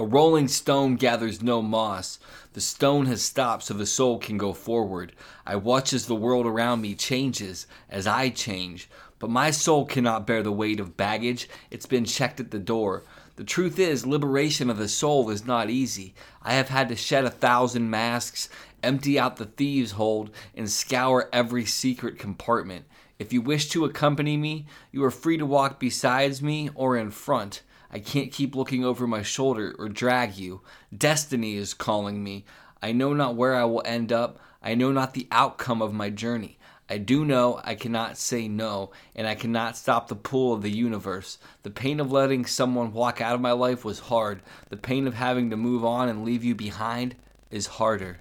A rolling stone gathers no moss. The stone has stopped so the soul can go forward. I watch as the world around me changes, as I change. But my soul cannot bear the weight of baggage. It's been checked at the door. The truth is, liberation of the soul is not easy. I have had to shed a thousand masks, empty out the thieves' hold, and scour every secret compartment. If you wish to accompany me, you are free to walk besides me or in front. I can't keep looking over my shoulder or drag you. Destiny is calling me. I know not where I will end up. I know not the outcome of my journey. I do know I cannot say no, and I cannot stop the pull of the universe. The pain of letting someone walk out of my life was hard. The pain of having to move on and leave you behind is harder.